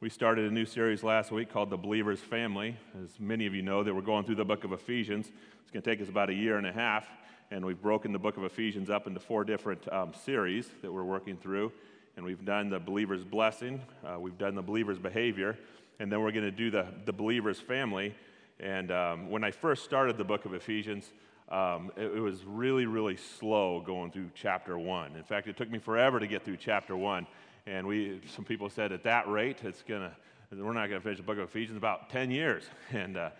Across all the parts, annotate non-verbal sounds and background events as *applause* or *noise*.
We started a new series last week called The Believer's Family. As many of you know, that we're going through the book of Ephesians. It's going to take us about a year and a half, and we've broken the book of Ephesians up into four different um, series that we're working through. And we've done the believer's blessing, uh, we've done the believer's behavior, and then we're going to do the, the believer's family. And um, when I first started the book of Ephesians, um, it, it was really, really slow going through chapter one. In fact, it took me forever to get through chapter one. And we, some people said at that rate, it's gonna, we're not gonna finish the book of Ephesians about 10 years. *laughs* And, uh,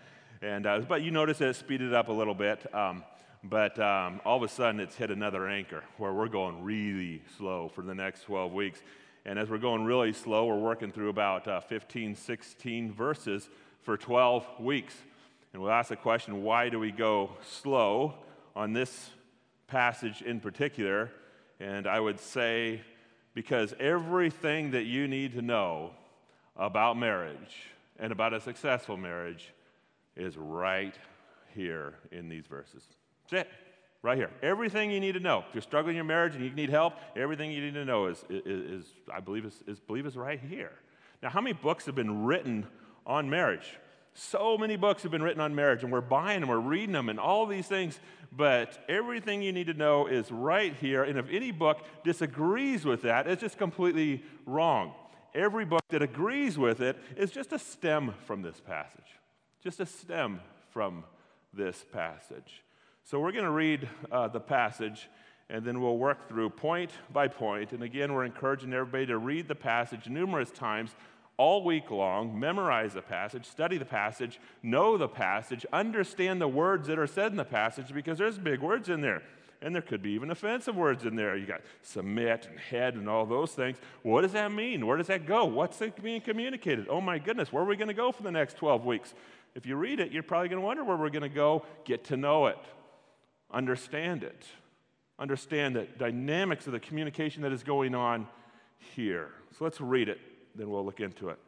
and uh, but you notice that it speeded up a little bit. Um, but um, all of a sudden, it's hit another anchor where we're going really slow for the next 12 weeks. And as we're going really slow, we're working through about uh, 15, 16 verses for 12 weeks. And we'll ask the question why do we go slow on this passage in particular? And I would say because everything that you need to know about marriage and about a successful marriage is right here in these verses. That's it, right here. Everything you need to know. If you're struggling in your marriage and you need help, everything you need to know is, is, is I believe, is, is, believe is right here. Now, how many books have been written on marriage? So many books have been written on marriage, and we're buying them, we're reading them, and all these things. But everything you need to know is right here. And if any book disagrees with that, it's just completely wrong. Every book that agrees with it is just a stem from this passage, just a stem from this passage. So we're going to read uh, the passage and then we'll work through point by point. And again, we're encouraging everybody to read the passage numerous times all week long, memorize the passage, study the passage, know the passage, understand the words that are said in the passage because there's big words in there. And there could be even offensive words in there. You got submit and head and all those things. What does that mean? Where does that go? What's it being communicated? Oh my goodness, where are we going to go for the next 12 weeks? If you read it, you're probably going to wonder where we're going to go. Get to know it, understand it, understand the dynamics of the communication that is going on here. So let's read it then we'll look into it.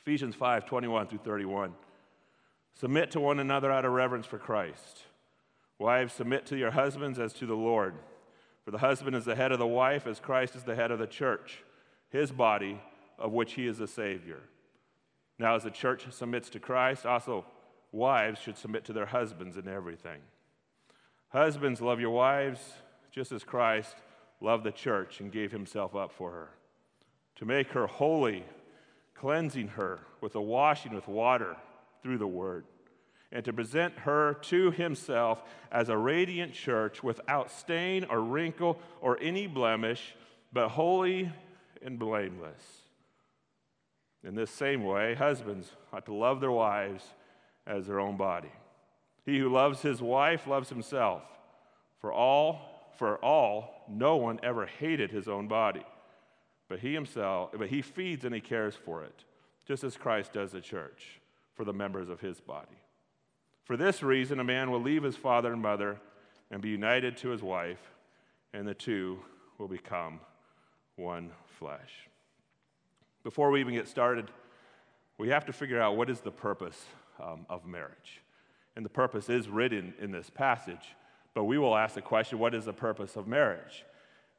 Ephesians 5 21 through 31. Submit to one another out of reverence for Christ. Wives, submit to your husbands as to the Lord. For the husband is the head of the wife, as Christ is the head of the church, his body, of which he is the Savior. Now, as the church submits to Christ, also wives should submit to their husbands in everything. Husbands, love your wives just as Christ loved the church and gave himself up for her to make her holy, cleansing her with a washing with water through the word, and to present her to himself as a radiant church without stain or wrinkle or any blemish, but holy and blameless. In this same way, husbands ought to love their wives as their own body. He who loves his wife loves himself. For all, for all, no one ever hated his own body but he himself, but he feeds and he cares for it, just as Christ does the church for the members of his body. For this reason, a man will leave his father and mother and be united to his wife, and the two will become one flesh. Before we even get started, we have to figure out what is the purpose um, of marriage. And the purpose is written in this passage, but we will ask the question what is the purpose of marriage?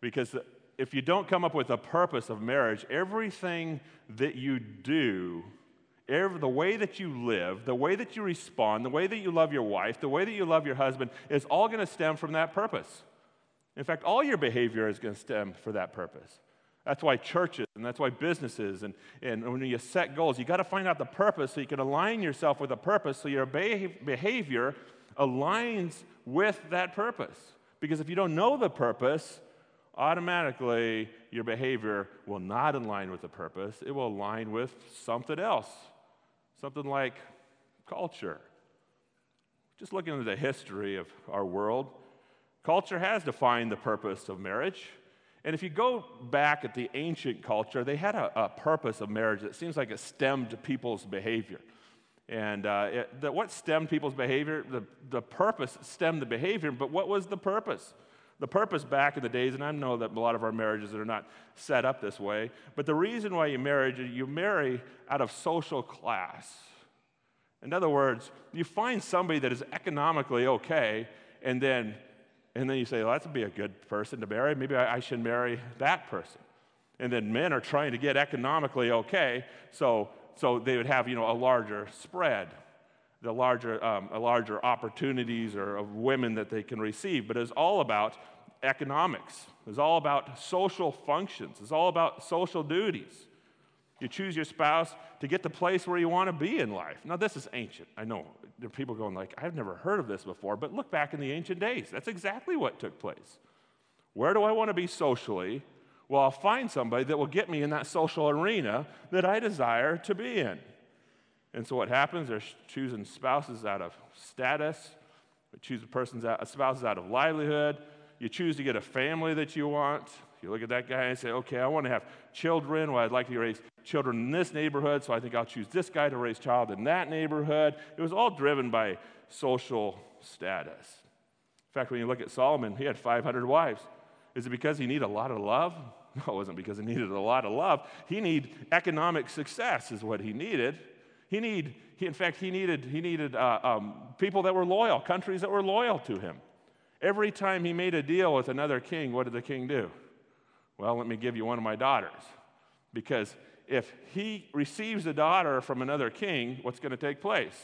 Because if you don't come up with a purpose of marriage, everything that you do, every, the way that you live, the way that you respond, the way that you love your wife, the way that you love your husband, is all going to stem from that purpose. In fact, all your behavior is going to stem for that purpose. That's why churches and that's why businesses and, and when you set goals, you got to find out the purpose so you can align yourself with a purpose so your behavior aligns with that purpose. Because if you don't know the purpose, automatically your behavior will not align with the purpose. It will align with something else, something like culture. Just looking at the history of our world, culture has defined the purpose of marriage. And if you go back at the ancient culture, they had a, a purpose of marriage that seems like it stemmed people's behavior. And uh, it, the, what stemmed people's behavior? The, the purpose stemmed the behavior, but what was the purpose? The purpose back in the days, and I know that a lot of our marriages are not set up this way, but the reason why you marry, you marry out of social class. In other words, you find somebody that is economically okay, and then, and then you say, well, that'd be a good person to marry. Maybe I, I should marry that person. And then men are trying to get economically okay, so, so they would have, you know, a larger spread, the larger, um, larger opportunities or of women that they can receive. But it's all about economics. It's all about social functions. It's all about social duties. You choose your spouse to get the place where you want to be in life. Now, this is ancient. I know there are people going like, I've never heard of this before, but look back in the ancient days. That's exactly what took place. Where do I want to be socially? Well, I'll find somebody that will get me in that social arena that I desire to be in. And so what happens? They're choosing spouses out of status, they choose a person's out, spouses out of livelihood. You choose to get a family that you want. You look at that guy and say, okay, I want to have children. Well, I'd like to raise children in this neighborhood, so I think I'll choose this guy to raise child in that neighborhood. It was all driven by social status. In fact, when you look at Solomon, he had 500 wives. Is it because he needed a lot of love? *laughs* No, it wasn't because he needed a lot of love. He needed economic success, is what he needed. He need, he, in fact, he needed, he needed uh, um, people that were loyal, countries that were loyal to him. Every time he made a deal with another king, what did the king do? Well, let me give you one of my daughters. Because if he receives a daughter from another king, what's going to take place?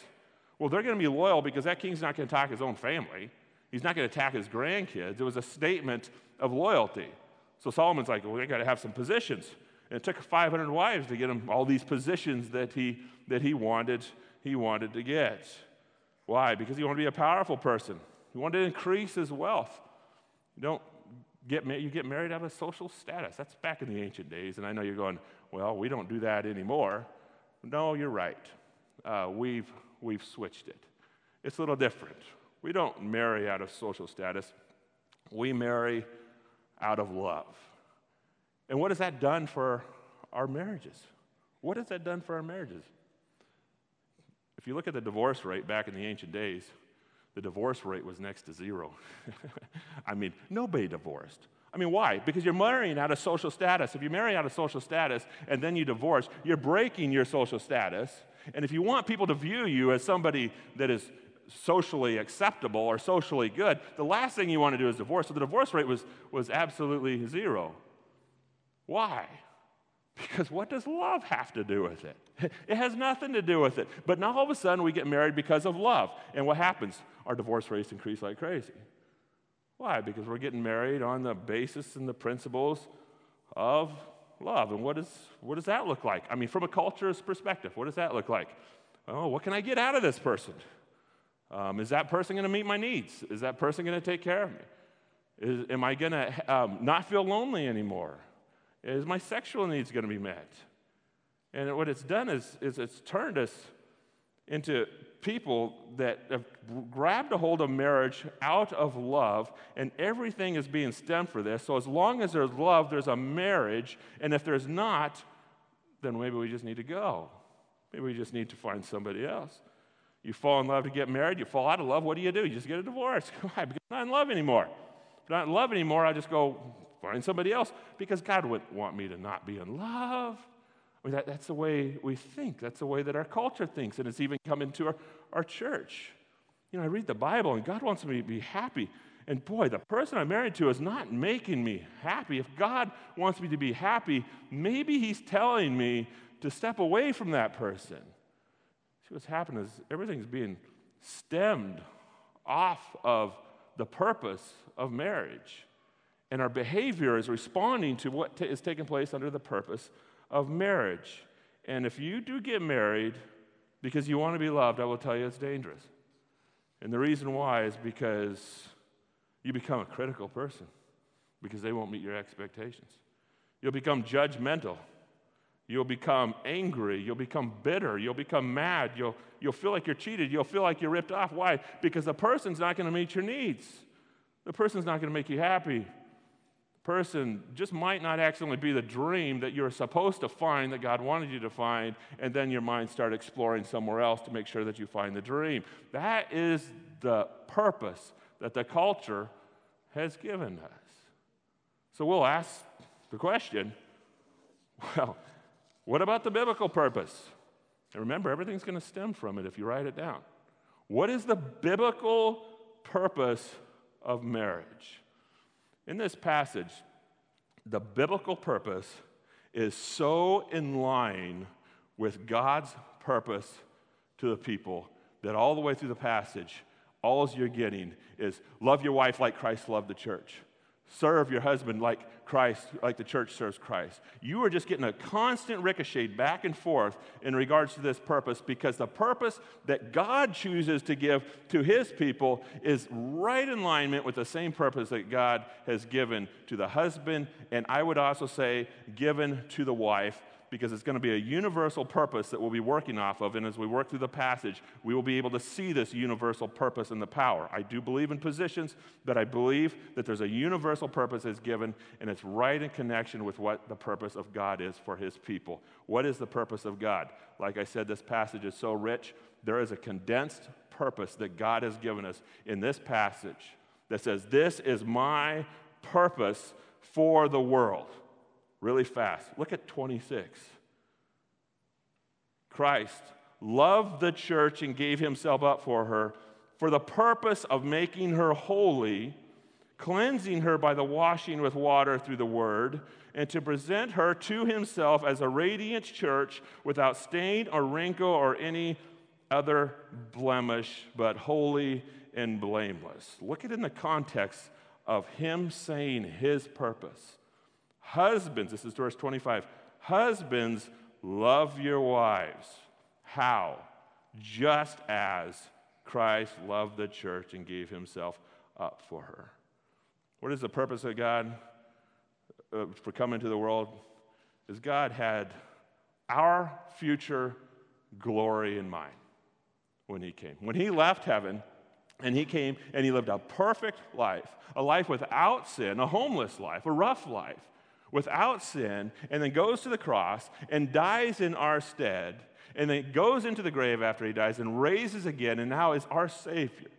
Well, they're going to be loyal because that king's not going to attack his own family. He's not going to attack his grandkids. It was a statement of loyalty. So Solomon's like, well, we got to have some positions. And it took 500 wives to get him all these positions that he, that he, wanted, he wanted to get. Why? Because he wanted to be a powerful person. He wanted to increase his wealth. You don't get you get married out of social status. That's back in the ancient days. And I know you're going, well, we don't do that anymore. No, you're right. Uh, we've, we've switched it. It's a little different. We don't marry out of social status, we marry out of love. And what has that done for our marriages? What has that done for our marriages? If you look at the divorce rate back in the ancient days, the divorce rate was next to zero. *laughs* I mean, nobody divorced. I mean, why? Because you're marrying out of social status. If you marry out of social status and then you divorce, you're breaking your social status. And if you want people to view you as somebody that is socially acceptable or socially good, the last thing you want to do is divorce. So the divorce rate was, was absolutely zero. Why? Because what does love have to do with it? It has nothing to do with it. But now all of a sudden we get married because of love. And what happens? Our divorce rates increase like crazy. Why? Because we're getting married on the basis and the principles of love. And what, is, what does that look like? I mean, from a culture's perspective, what does that look like? Oh, what can I get out of this person? Um, is that person going to meet my needs? Is that person going to take care of me? Is, am I going to um, not feel lonely anymore? Is my sexual needs going to be met? And what it's done is, is it's turned us into people that have grabbed a hold of marriage out of love, and everything is being stemmed for this. So, as long as there's love, there's a marriage, and if there's not, then maybe we just need to go. Maybe we just need to find somebody else. You fall in love to get married, you fall out of love, what do you do? You just get a divorce. *laughs* Why? Because I'm not in love anymore. If I'm not in love anymore, I just go find somebody else because God wouldn't want me to not be in love. I mean, that, that's the way we think. That's the way that our culture thinks. And it's even come into our, our church. You know, I read the Bible and God wants me to be happy. And boy, the person I'm married to is not making me happy. If God wants me to be happy, maybe He's telling me to step away from that person. See, what's happened is everything's being stemmed off of the purpose of marriage. And our behavior is responding to what t- is taking place under the purpose of marriage. And if you do get married because you want to be loved, I will tell you it's dangerous. And the reason why is because you become a critical person because they won't meet your expectations. You'll become judgmental. You'll become angry. You'll become bitter. You'll become mad. You'll, you'll feel like you're cheated. You'll feel like you're ripped off. Why? Because the person's not going to meet your needs. The person's not going to make you happy person just might not accidentally be the dream that you're supposed to find that God wanted you to find, and then your mind start exploring somewhere else to make sure that you find the dream. That is the purpose that the culture has given us. So we'll ask the question well, what about the biblical purpose? And remember, everything's going to stem from it if you write it down. What is the biblical purpose of marriage? In this passage, the biblical purpose is so in line with God's purpose to the people that all the way through the passage, all you're getting is love your wife like Christ loved the church. Serve your husband like Christ, like the church serves Christ. You are just getting a constant ricochet back and forth in regards to this purpose because the purpose that God chooses to give to his people is right in alignment with the same purpose that God has given to the husband, and I would also say given to the wife because it's going to be a universal purpose that we'll be working off of. And as we work through the passage, we will be able to see this universal purpose and the power. I do believe in positions, but I believe that there's a universal purpose that's given, and it's right in connection with what the purpose of God is for his people. What is the purpose of God? Like I said, this passage is so rich. There is a condensed purpose that God has given us in this passage that says, This is my purpose for the world really fast. Look at 26. Christ loved the church and gave himself up for her for the purpose of making her holy, cleansing her by the washing with water through the word, and to present her to himself as a radiant church without stain or wrinkle or any other blemish, but holy and blameless. Look at it in the context of him saying his purpose. Husbands, this is verse 25. Husbands, love your wives. How? Just as Christ loved the church and gave himself up for her. What is the purpose of God uh, for coming to the world? Is God had our future glory in mind when he came. When he left heaven, and he came and he lived a perfect life, a life without sin, a homeless life, a rough life without sin and then goes to the cross and dies in our stead and then goes into the grave after he dies and raises again and now is our Savior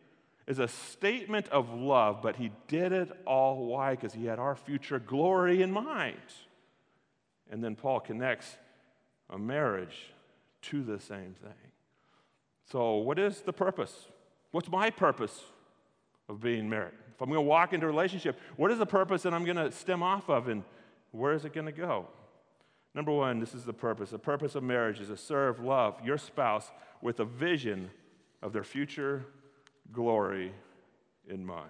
is a statement of love, but he did it all why? Because he had our future glory in mind. And then Paul connects a marriage to the same thing. So, what is the purpose? What's my purpose of being married? If I'm going to walk into a relationship, what is the purpose that I'm going to stem off of and where is it going to go? Number one, this is the purpose. The purpose of marriage is to serve, love your spouse with a vision of their future glory in mind.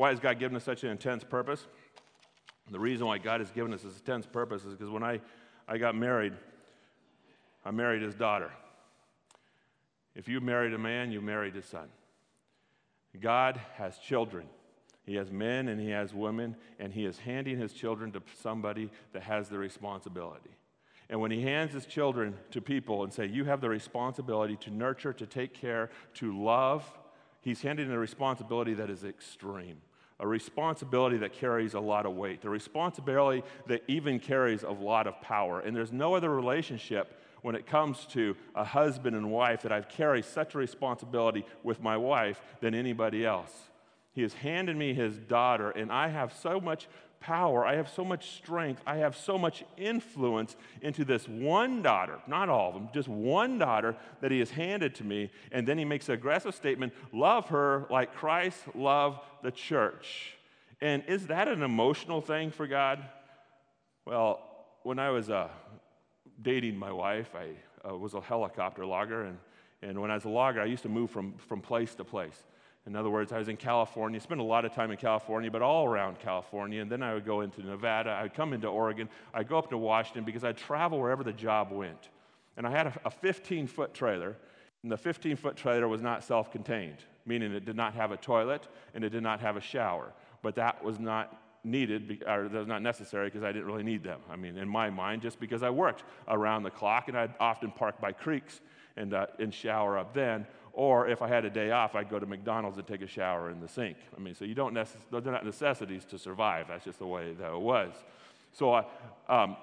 Why has God given us such an intense purpose? The reason why God has given us this intense purpose is because when I, I got married, I married his daughter. If you married a man, you married his son. God has children. He has men and he has women, and he is handing his children to somebody that has the responsibility. And when he hands his children to people and say, You have the responsibility to nurture, to take care, to love, he's handing a responsibility that is extreme a responsibility that carries a lot of weight, a responsibility that even carries a lot of power. And there's no other relationship when it comes to a husband and wife that I've carried such a responsibility with my wife than anybody else. He has handed me his daughter, and I have so much power, I have so much strength, I have so much influence into this one daughter, not all of them, just one daughter that he has handed to me. And then he makes an aggressive statement love her like Christ loved the church. And is that an emotional thing for God? Well, when I was uh, dating my wife, I uh, was a helicopter logger, and, and when I was a logger, I used to move from, from place to place. In other words, I was in California, spent a lot of time in California, but all around California. And then I would go into Nevada, I'd come into Oregon, I'd go up to Washington because I'd travel wherever the job went. And I had a 15 foot trailer, and the 15 foot trailer was not self contained, meaning it did not have a toilet and it did not have a shower. But that was not needed, or that was not necessary because I didn't really need them. I mean, in my mind, just because I worked around the clock and I'd often park by creeks and, uh, and shower up then. Or if I had a day off, I'd go to McDonald's and take a shower in the sink. I mean, so you don't necess- those are not necessities to survive. That's just the way that it was. So uh, um,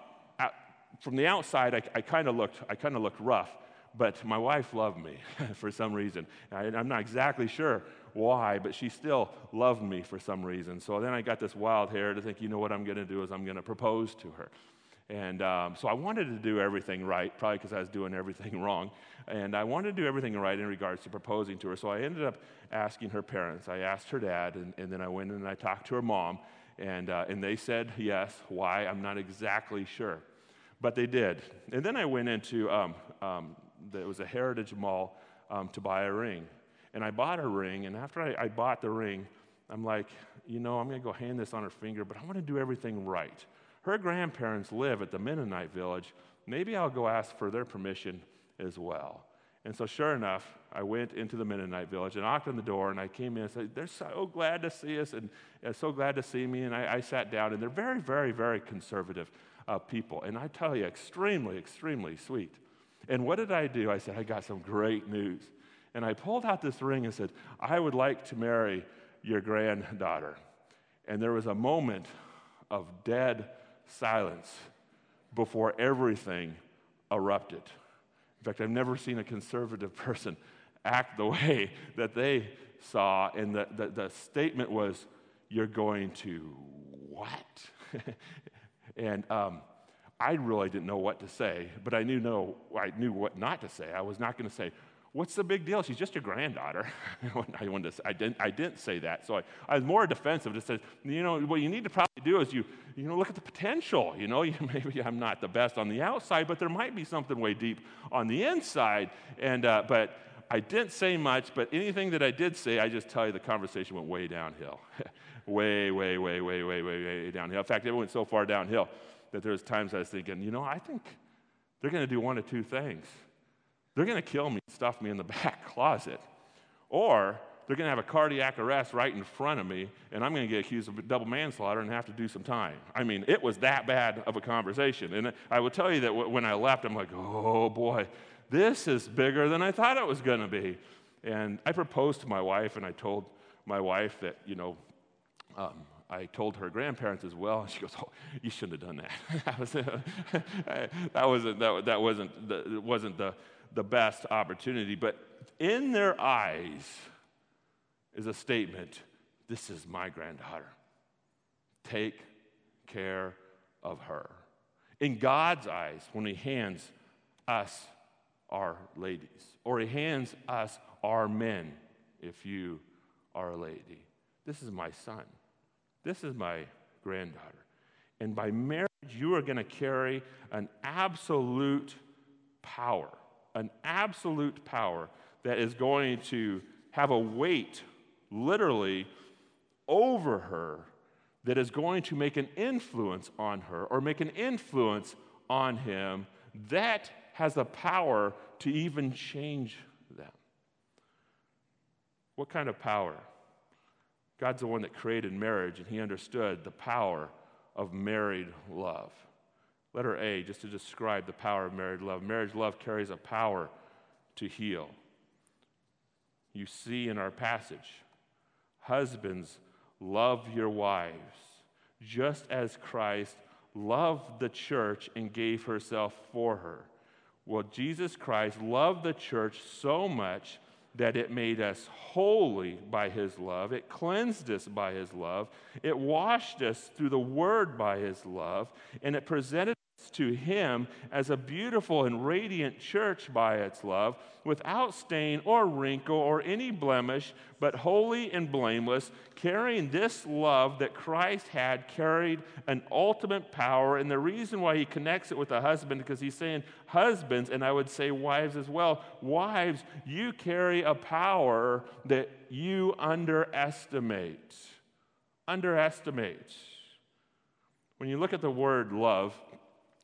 from the outside, I, I kind of looked, I kind of looked rough, but my wife loved me *laughs* for some reason. I, I'm not exactly sure why, but she still loved me for some reason. So then I got this wild hair to think, you know what I'm going to do is I'm going to propose to her. And um, so I wanted to do everything right, probably because I was doing everything *laughs* wrong. And I wanted to do everything right in regards to proposing to her. So I ended up asking her parents. I asked her dad, and, and then I went and I talked to her mom. And, uh, and they said yes. Why? I'm not exactly sure. But they did. And then I went into, um, um, it was a Heritage Mall um, to buy a ring. And I bought a ring, and after I, I bought the ring, I'm like, you know, I'm going to go hand this on her finger, but I want to do everything right. Her grandparents live at the Mennonite village. Maybe I'll go ask for their permission as well. And so, sure enough, I went into the Mennonite village and knocked on the door, and I came in and said, They're so glad to see us and uh, so glad to see me. And I, I, sat down, and they're very, very, very conservative uh, people. And I tell you, extremely, extremely sweet. And what did I do? I said, I got some great news. And I pulled out this ring and said, I would like to marry your granddaughter. And there was a moment of dead silence before everything erupted. In fact, I've never seen a conservative *laughs* person act the way that they saw, and the, the, the statement was, You're going to what? *laughs* and um, I really didn't know what to say, but I knew, no, I knew what not to say. I was not going to say, What's the big deal? She's just your granddaughter. *laughs* I, wanted to, I, didn't, I didn't say that. So I, I was more defensive. Just said, you know, what you need to probably do is you, you know, look at the potential. You know, *laughs* maybe I'm not the best on the outside, but there might be something way deep on the inside. And, uh, but I didn't say much, but anything that I did say, I just tell you the conversation went way downhill. *laughs* way, way, way, way, way, way, way downhill. In fact, it went so far downhill that there was times I was thinking, you know, I think they're going to do one of two things they're going to kill me, stuff me in the *laughs* back closet, or they're going to have a cardiac arrest right in front of me, and I'm going to get accused of double manslaughter and have to do some time. I mean, it was that bad of a conversation. And I will tell you that when I left, I'm like, oh boy, this is bigger than I thought it was going to be. And I proposed to my wife, and I told my wife that, you know, um, I told her grandparents as well, and she goes, "Oh, you shouldn't have done that. *laughs* that, was, *laughs* that wasn't that, that wasn't the, wasn't the the best opportunity. But in their eyes is a statement this is my granddaughter. Take care of her. In God's eyes, when He hands us our ladies, or He hands us our men, if you are a lady, this is my son. This is my granddaughter. And by marriage, you are going to carry an absolute power an absolute power that is going to have a weight, literally, over her that is going to make an influence on her or make an influence on him that has the power to even change them. What kind of power? God's the one that created marriage, and he understood the power of married love. Letter A, just to describe the power of marriage love. Marriage love carries a power to heal. You see in our passage, husbands, love your wives, just as Christ loved the church and gave herself for her. Well, Jesus Christ loved the church so much that it made us holy by his love. It cleansed us by his love. It washed us through the word by his love. And it presented to him as a beautiful and radiant church by its love, without stain or wrinkle or any blemish, but holy and blameless, carrying this love that Christ had carried an ultimate power. And the reason why he connects it with a husband, because he's saying, husbands, and I would say wives as well, wives, you carry a power that you underestimate. Underestimate. When you look at the word love,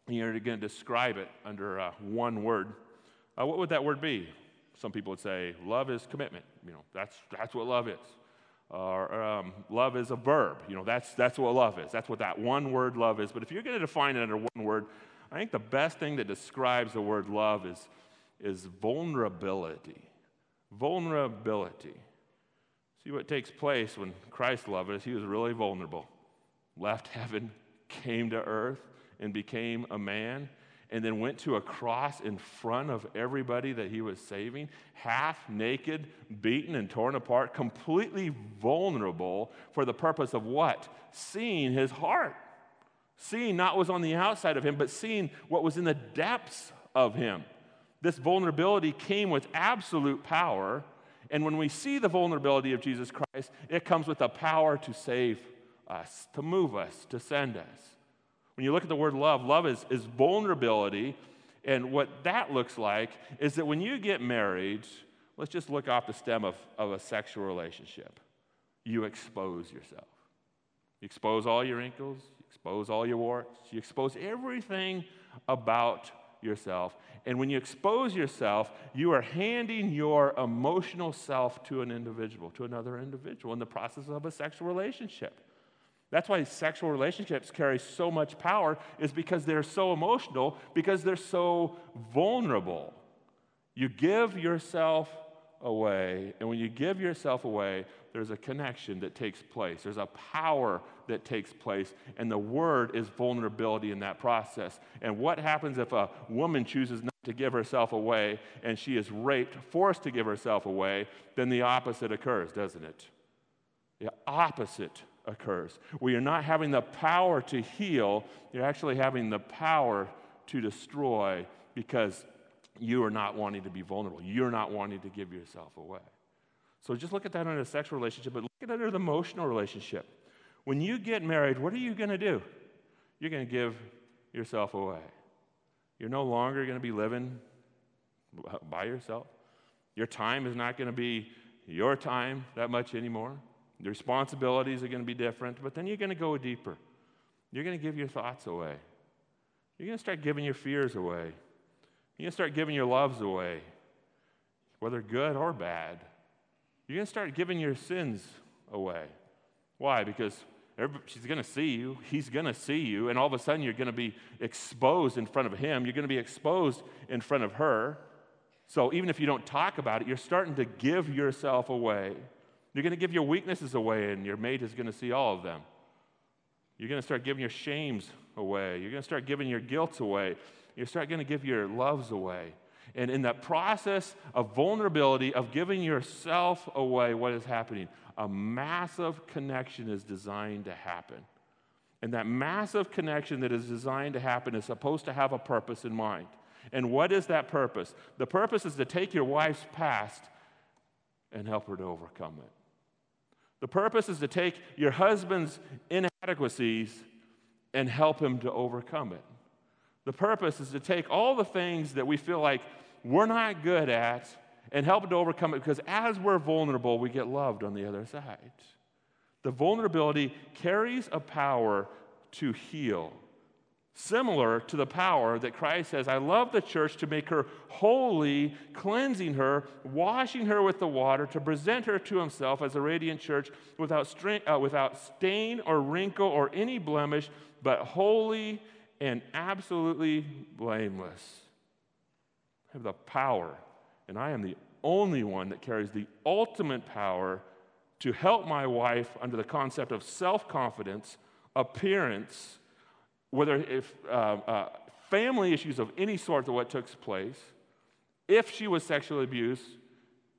you're going to describe it under uh, one word, uh, what would that word be? Some people would say love is commitment. You know, that's, that's what love is. Or um, love is a verb. You know, that's, that's what love is. That's what that one word love is. But if you're going to define it under one word, I think the best thing that describes the word love is, is vulnerability. Vulnerability. See what takes place when Christ loved us. He was really vulnerable. Left *laughs* heaven, came to earth, and became a man. and then went to a cross in front of everybody that he was saving, half naked, beaten and torn apart, completely vulnerable for the purpose of what? Seeing his heart. Seeing not what was on the outside of him, but seeing what was in the depths of him. This vulnerability came with absolute power. And when we see the vulnerability of Jesus Christ, it comes with a power to save us, to move us, to send us. When you look at the word love, love is, is vulnerability. And what that looks like is that when you get married, let's just look off the stem of, of a sexual relationship. You expose yourself. You expose all your wrinkles, you expose all your warts, you expose everything about yourself. And when you expose yourself, you are handing your emotional self to an individual, to another individual in the process of a sexual relationship. That's why sexual relationships carry so much power, is because they're so emotional, because they're so vulnerable. You give yourself away, and when you give yourself away, there's a connection that takes place. There's a power that takes place, and the word is vulnerability in that process. And what happens if a woman chooses not to give herself away and she is raped, forced to give herself away? Then the opposite occurs, doesn't it? The opposite occurs. Where you're not having the power to heal, you're actually having the power to destroy because you are not wanting to be vulnerable. You're not wanting to give yourself away. So just look at that under a sexual relationship, but look at it in an emotional relationship. When you get married, what are you going to do? You're going to give yourself away. You're no longer going to be living by yourself. Your time is not going to be your time that much anymore. The responsibilities are going to be different, but then you're going to go deeper. You're going to give your thoughts away. You're going to start giving your fears away. You're going to start giving your loves away, whether good or bad. You're going to start giving your sins away. Why? Because she's going to see you, he's going to see you, and all of a sudden you're going to be exposed in front of him. You're going to be exposed in front of her. So even if you don't talk about it, you're starting to give yourself away. You're going to give your weaknesses away, and your mate is going to see all of them. You're going to start giving your shames away. You're going to start giving your guilt away. You start going to give your loves away. And in that process of vulnerability, of giving yourself away, what is happening? A massive connection is designed to happen. And that massive connection that is designed to happen is supposed to have a purpose in mind. And what is that purpose? The purpose is to take your wife's past and help her to overcome it. The purpose is to take your husband's inadequacies and help him to overcome it. The purpose is to take all the things that we feel like we're not good at and help him to overcome it because as we're vulnerable, we get loved on the other side. The vulnerability carries a power to heal, similar to the power that Christ says, I love the church to make her holy, cleansing her, washing her with the water, to present her to himself as a radiant church without, uh, without stain or wrinkle or any blemish, but holy and absolutely blameless. I have the power, and I am the only one that carries the ultimate power to help my wife under the concept of self confidence, appearance, whether if uh, uh, family issues of any sort of what took place, if she was sexually abused,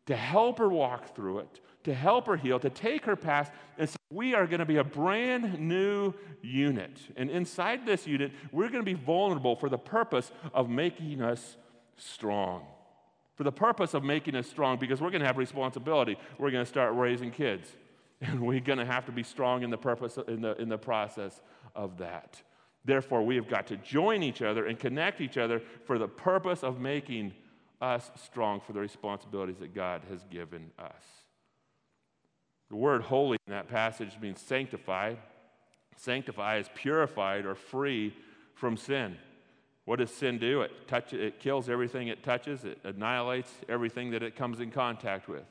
to help her walk through it, to help her heal, to take her past, and say, we are going to be a brand new unit. And inside this unit, we're going to be vulnerable for the purpose of making us strong. For the purpose of making us strong, because we're going to have responsibility. We're going to start raising kids. And we're going to have to be strong in the purpose in the, in the process of that. Therefore, we have got to join each other and connect each other for the purpose of making us strong for the responsibilities that God has given us. The word holy in that passage means sanctified. Sanctify is purified or free from sin. What does sin do? It, touch, it kills everything it touches, it annihilates everything that it comes in contact with.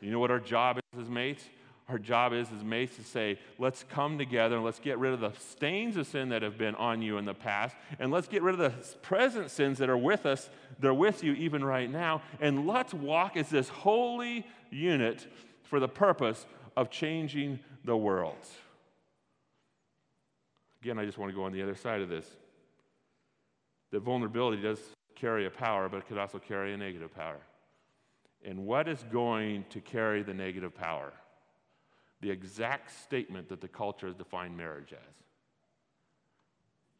You know what our job is as mates? Our job is as mates to say, let's come together and let's get rid of the stains of sin that have been on you in the past, and let's get rid of the present sins that are with us, they're with you even right now, and let's walk as this holy unit for the purpose of changing the world. Again, I just want to go on the other side of this. that vulnerability does carry a power, but it could also carry a negative power. And what is going to carry the negative power? The exact statement that the culture has defined marriage as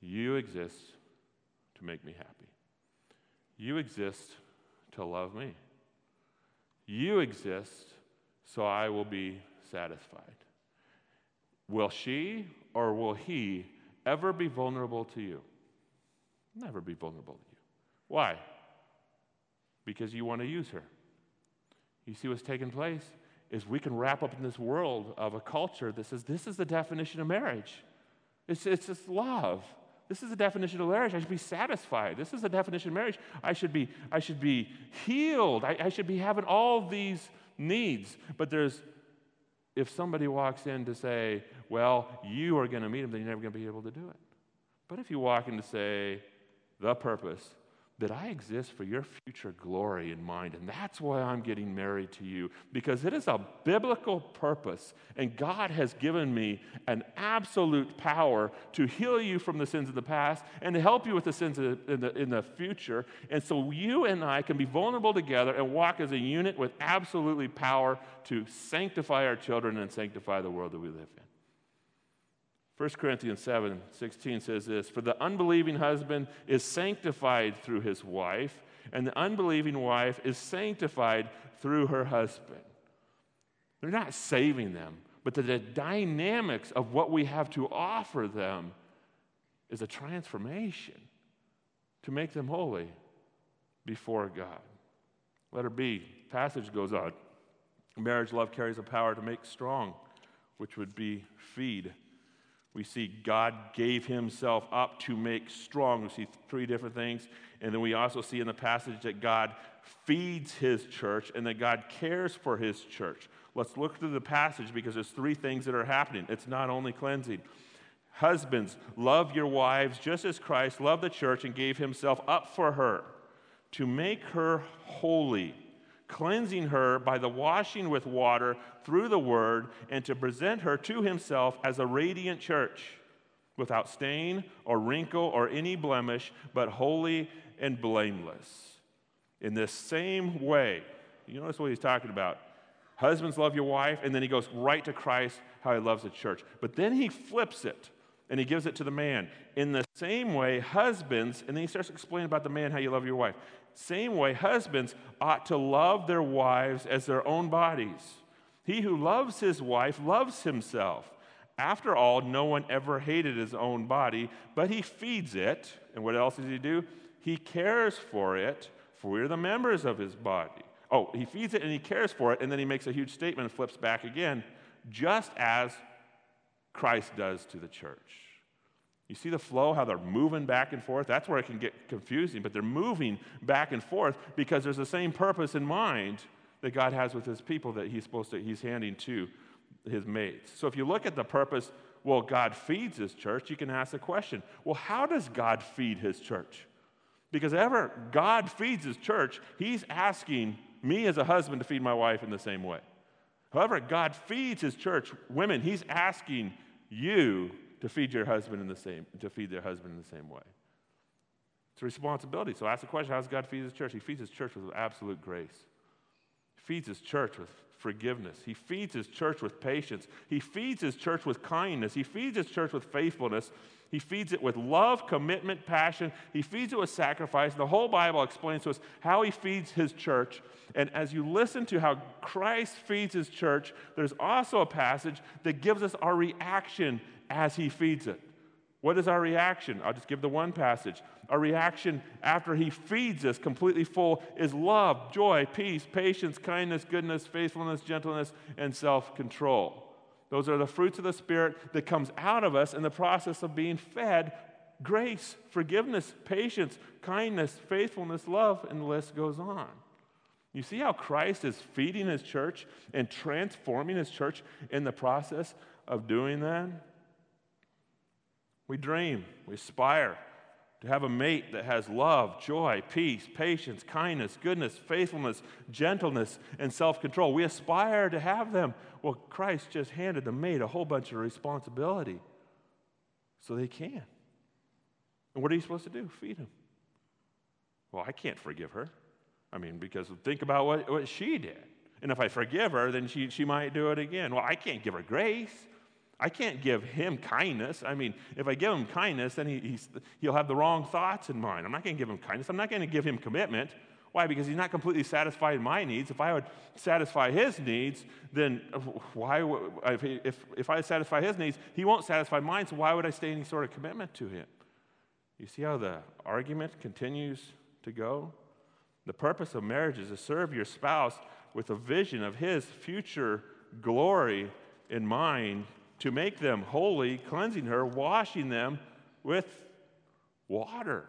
You exist to make me happy. You exist to love me. You exist so I will be satisfied. Will she or will he ever be vulnerable to you? Never be vulnerable to you. Why? Because you want to use her. You see what's taking place? Is we can wrap up in this world of a culture that says this is the definition of marriage. It's, it's just love. This is the definition of marriage. I should be satisfied. This is the definition of marriage. I should be, I should be healed. I, I should be having all these needs. But there's, if somebody walks in to say, well, you are going to meet him, then you're never going to be able to do it. But if you walk in to say, the purpose, that I exist for your future glory in mind. And that's why I'm getting married to you, because it is a biblical purpose. And God has given me an absolute power to heal you from the sins of the past and to help you with the sins in the, in the future. And so you and I can be vulnerable together and walk as a unit with absolutely power to sanctify our children and sanctify the world that we live in. 1 Corinthians 7 16 says this For the unbelieving husband is sanctified through his wife, and the unbelieving wife is sanctified through her husband. They're not saving them, but the, the dynamics of what we have to offer them is a transformation to make them holy before God. Letter B, passage goes on. Marriage love carries a power to make strong, which would be feed. We see God gave himself up to make strong. We see three different things. And then we also see in the passage that God feeds his church and that God cares for his church. Let's look through the passage because there's three things that are happening. It's not only cleansing. Husbands, love your wives just as Christ loved the church and gave himself up for her to make her holy cleansing her by the washing with water through the word, and to present her to himself as a radiant church, without stain or wrinkle or any blemish, but holy and blameless. In this same way, you notice what he's talking about. Husbands, love your wife, and then he goes right to Christ, how he loves the church. But then he flips it and he gives it to the man. In the same way, husbands, and then he starts explaining about the man, how you love your wife. Same way, husbands ought to love their wives as their own bodies. He who loves his wife loves himself. After all, no one ever hated his own body, but he feeds it. And what else does he do? He cares for it, for we're the members of his body. Oh, he feeds it and he cares for it, and then he makes a huge statement and flips back again, just as Christ does to the church. You see the flow, how they're moving back and forth? That's where it can get confusing, but they're moving back and forth because there's the same purpose in mind that God has with his people that he's supposed to, he's handing to his mates. So if you look at the purpose, well, God feeds his church, you can ask the question, well, how does God feed his church? Because ever God feeds his church, he's asking me as a husband to feed my wife in the same way. However, God feeds his church, women, he's asking you to feed your husband in the same, to feed their husband in the same way. It's a responsibility. So ask the question, how does God feed his church? He feeds his church with absolute grace. He feeds his church with forgiveness. He feeds his church with patience. He feeds his church with kindness. He feeds his church with faithfulness. He feeds it with love, commitment, passion. He feeds it with sacrifice. The whole Bible explains to us how he feeds his church. And as you listen to how Christ feeds his church, there's also a passage that gives us our reaction as he feeds it. What is our reaction? I'll just give the one passage. Our reaction after he feeds us completely full is love, joy, peace, patience, kindness, goodness, faithfulness, gentleness, and self control. Those are the fruits of the Spirit that comes out of us in the process of being fed grace, forgiveness, patience, kindness, faithfulness, love, and the list goes on. You see how Christ is feeding his church and transforming his church in the process of doing that? We dream, we aspire to have a mate that has love, joy, peace, patience, kindness, goodness, faithfulness, gentleness, and self control. We aspire to have them. Well, Christ just handed the mate a whole bunch of responsibility so they can. And what are you supposed to do? Feed them. Well, I can't forgive her. I mean, because think about what, what she did. And if I forgive her, then she, she might do it again. Well, I can't give her grace. I can't give him kindness. I mean, if I give him kindness, then he, he'll have the wrong thoughts in mind. I'm not going to give him kindness. I'm not going to give him commitment. Why? Because he's not completely satisfied in my needs. If I would satisfy his needs, then why? If, if, if I satisfy his needs, he won't satisfy mine. So why would I stay any sort of commitment to him? You see how the argument continues to go? The purpose of marriage is to serve your spouse with a vision of his future glory in mind, to make them holy, cleansing her, washing them with water,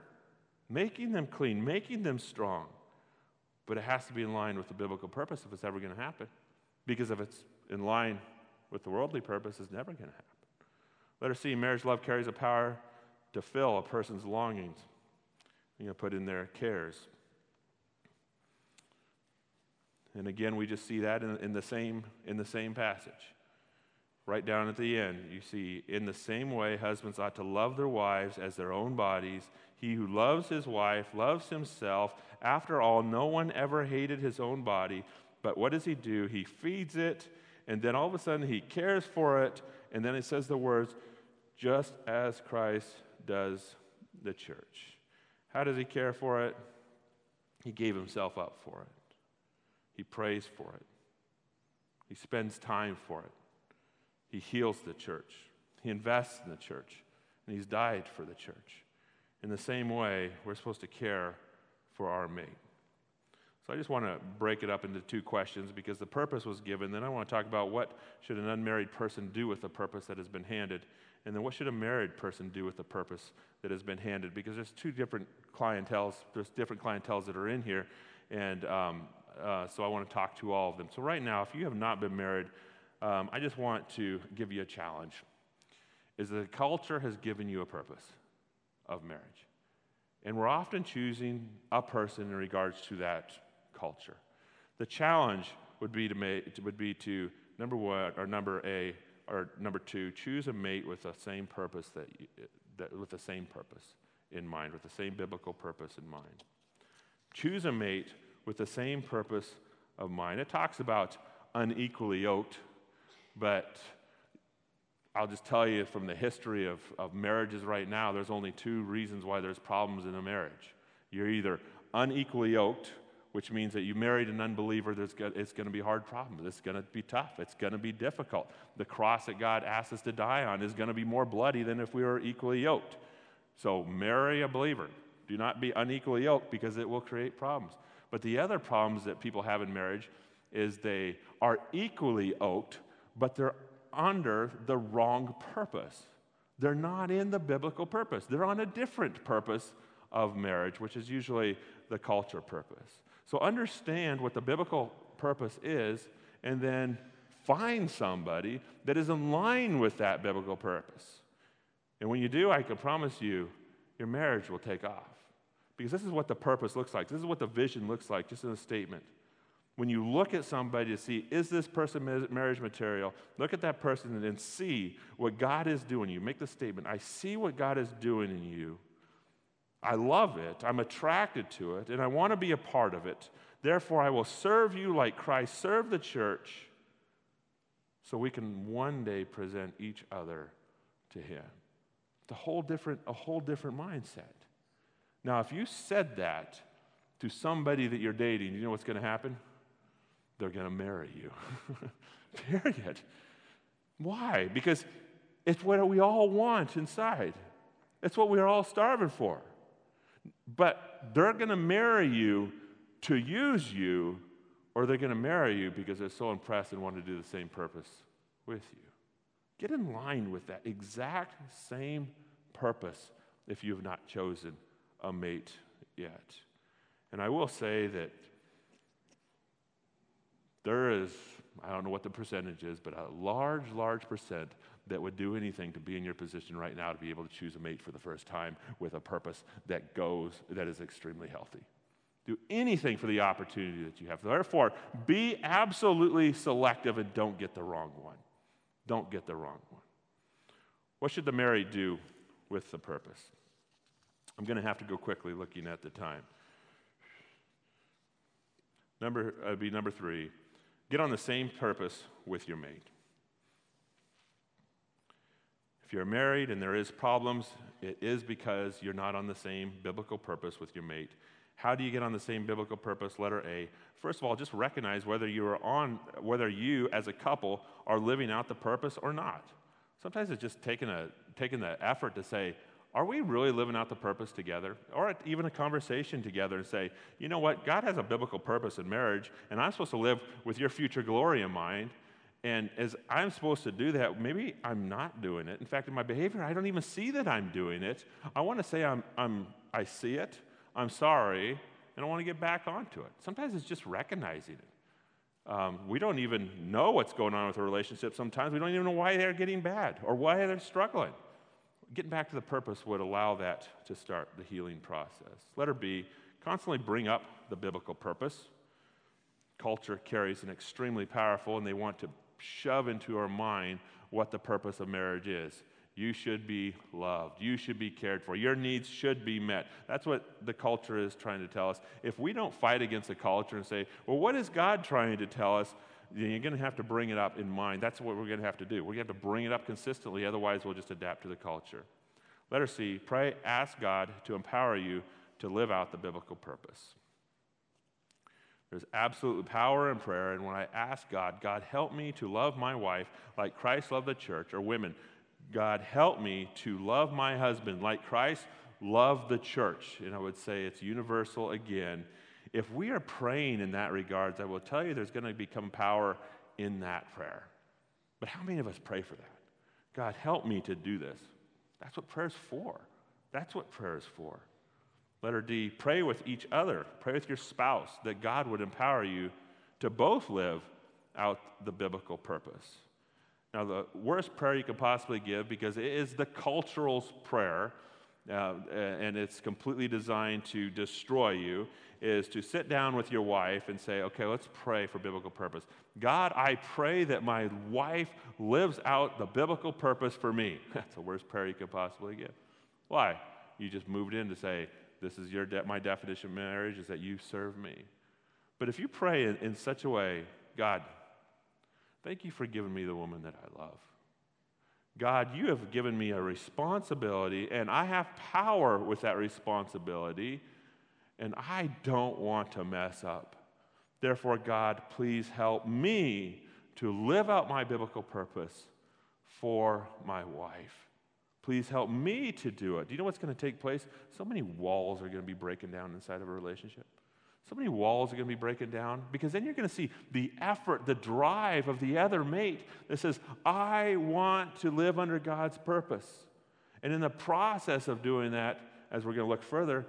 making them clean, making them strong. But it has to be in line with the biblical purpose if it's ever going to happen. Because if it's in line with the worldly purpose, it's never going to happen. Let us see marriage love carries a power to fill a person's longings. You know, put in their cares. And again, we just see that in, in, the same, in the same passage. Right down at the end, you see, in the same way, husbands ought to love their wives as their own bodies. He who loves his wife loves himself. After all, no one ever hated his own body, but what does he do? He feeds it, and then all of a sudden he cares for it, and then he says the words, just as Christ does the church. How does he care for it? He gave himself up for it. He prays for it. He spends time for it. He heals the church. He invests in the church. And he's died for the church. In the same way, we're supposed to care for our mate. So I just want to break it up into two questions because the purpose was given. Then I want to talk about what should an unmarried person do with the purpose that has been handed. And then what should a married person do with the purpose that has been handed? Because there's two different clientels, there's different clientels that are in here. And um, uh, so I want to talk to all of them. So right now, if you have not been married, um, I just want to give you a challenge. Is that the culture has given you a purpose of marriage. And we're often choosing a person in regards to that culture. The challenge would be to make, would be to number one or number A or number two, choose a mate with the same purpose that, you, that with the same purpose in mind, with the same biblical purpose in mind. Choose a mate with the same purpose of mind. It talks about unequally yoked, but I'll just tell you from the history of, of marriages right now, there's only two reasons why there's problems in a marriage. You're either unequally yoked, which means that you married an unbeliever, there's, it's going to be hard problems. It's going to be tough. It's going to be difficult. The cross that God asks us to die on is going to be more bloody than if we were equally yoked. So marry a believer. Do not be unequally yoked because it will create problems. But the other problems that people have in marriage is they are equally yoked, but they're under the wrong purpose. They're not in the biblical purpose. They're on a different purpose of marriage, which is usually the culture purpose. So understand what the biblical purpose is, and then find somebody that is in line with that biblical purpose. And when you do, I can promise you, your marriage will take off. Because this is what the purpose looks like. This is what the vision looks like, just in a statement. When you look at somebody to see, is this person marriage material? Look at that person and then see what God is doing. You make the statement, I see what God is doing in you. I love it. I'm attracted to it, and I want to be a part of it. Therefore, I will serve you like Christ served the church so we can one day present each other to Him. It's a whole different, a whole different mindset. Now, if you said that to somebody that you're dating, you know what's going to happen? They're going to marry you. *laughs* Period. Why? Because it's what we all want inside. It's what we're all starving for. But they're going to marry you to use you, or they're going to marry you because they're so impressed and want to do the same purpose with you. Get in line with that exact same purpose if you have not chosen a mate yet. And I will say that there is, I don't know what the percentage is, but a large, large percent that would do anything to be in your position right now to be able to choose a mate for the first time with a purpose that goes, that is extremely healthy. Do anything for the opportunity that you have. Therefore, be absolutely selective and don't get the wrong one. Don't get the wrong one. What should the married do with the purpose? I'm going to have to go quickly looking at the time. Number, uh, be number three, get on the same purpose with your mate. If you're married and there is problems, it is because you're not on the same biblical purpose with your mate. How do you get on the same biblical purpose? Letter A. First of all, just recognize whether you are on whether you as a couple are living out the purpose or not. Sometimes it's just taking a taking the effort to say, are we really living out the purpose together? Or even a conversation together and say, you know what, God has a biblical purpose in marriage, and I'm supposed to live with your future glory in mind. And as I'm supposed to do that, maybe I'm not doing it. In fact, in my behavior, I don't even see that I'm doing it. I want to say I'm, I'm, I see it, I'm sorry, and I want to get back onto it. Sometimes it's just recognizing it. Um, we don't even know what's going on with a relationship sometimes. We don't even know why they're getting bad or why they're struggling. Getting back to the purpose would allow that to start the healing process. Letter B, constantly bring up the biblical purpose. Culture carries an extremely powerful, and they want to shove into our mind what the purpose of marriage is. You should be loved. You should be cared for. Your needs should be met. That's what the culture is trying to tell us. If we don't fight against the culture and say, well, what is God trying to tell us? You're going to have to bring it up in mind. That's what we're going to have to do. We're going to have to bring it up consistently, otherwise, we'll just adapt to the culture. Letter C, pray, ask God to empower you to live out the biblical purpose. There's absolute power in prayer, and when I ask God, God, help me to love my wife like Christ loved the church, or women, God, help me to love my husband like Christ loved the church. And I would say it's universal again. If we are praying in that regards, I will tell you there's going to become power in that prayer. But how many of us pray for that? God, help me to do this. That's what prayer is for. That's what prayer is for. Letter D, pray with each other. Pray with your spouse that God would empower you to both live out the biblical purpose. Now, the worst prayer you could possibly give, because it is the cultural prayer, uh, and it's completely designed to destroy you, is to sit down with your wife and say, okay, let's pray for biblical purpose. God, I pray that my wife lives out the biblical purpose for me. *laughs* That's the worst prayer you could possibly give. Why? You just moved in to say, this is your de- my definition of marriage is that you serve me. But if you pray in, in such a way, God, Thank you for giving me the woman that I love. God, you have given me a responsibility, and I have power with that responsibility, and I don't want to mess up. Therefore, God, please help me to live out my biblical purpose for my wife. Please help me to do it. Do you know what's going to take place? So many walls are going to be breaking down inside of a relationship. So many walls are going to be breaking down because then you're going to see the effort, the drive of the other mate that says, I want to live under God's purpose. And in the process of doing that, as we're going to look further,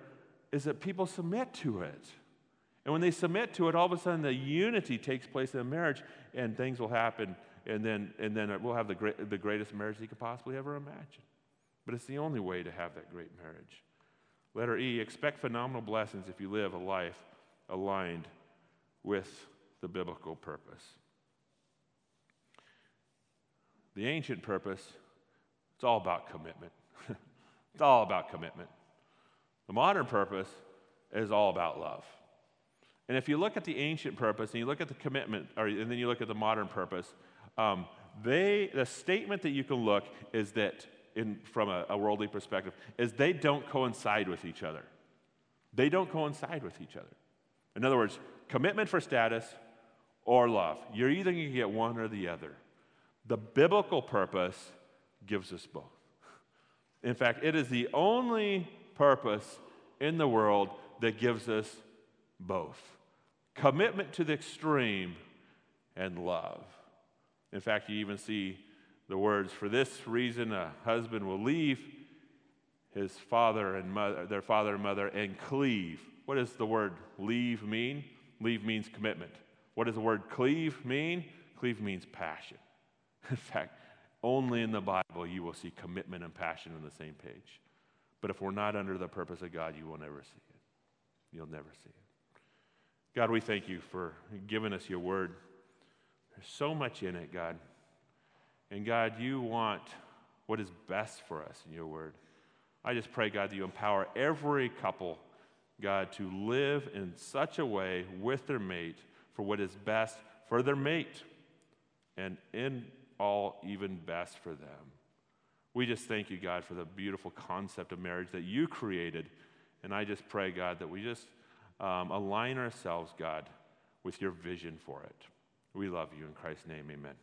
is that people submit to it. And when they submit to it, all of a sudden the unity takes place in a marriage and things will happen. And then, and then we'll have the, great, the greatest marriage you could possibly ever imagine. But it's the only way to have that great marriage. Letter E expect phenomenal blessings if you live a life aligned with the biblical purpose. The ancient purpose, it's all about commitment. *laughs* it's all about commitment. The modern purpose is all about love. And if you look at the ancient purpose and you look at the commitment, or, and then you look at the modern purpose, um, they, the statement that you can look is that, in, from a, a worldly perspective, is they don't coincide with each other. They don't coincide with each other. In other words, commitment for status or love. You're either going to get one or the other. The biblical purpose gives us both. In fact, it is the only purpose in the world that gives us both commitment to the extreme and love. In fact, you even see the words, for this reason, a husband will leave his father and mother, their father and mother, and cleave what does the word leave mean? Leave means commitment. What does the word cleave mean? Cleave means passion. *laughs* In fact, only in the Bible you will see commitment and passion on the same page. But if we're not under the purpose of God, you will never see it. You'll never see it. God, we thank you for giving us your word. There's so much in it, God. And God, you want what is best for us in your word. I just pray, God, that you empower every couple God, to live in such a way with their mate for what is best for their mate and in all, even best for them. We just thank you, God, for the beautiful concept of marriage that you created. And I just pray, God, that we just um, align ourselves, God, with your vision for it. We love you in Christ's name. Amen.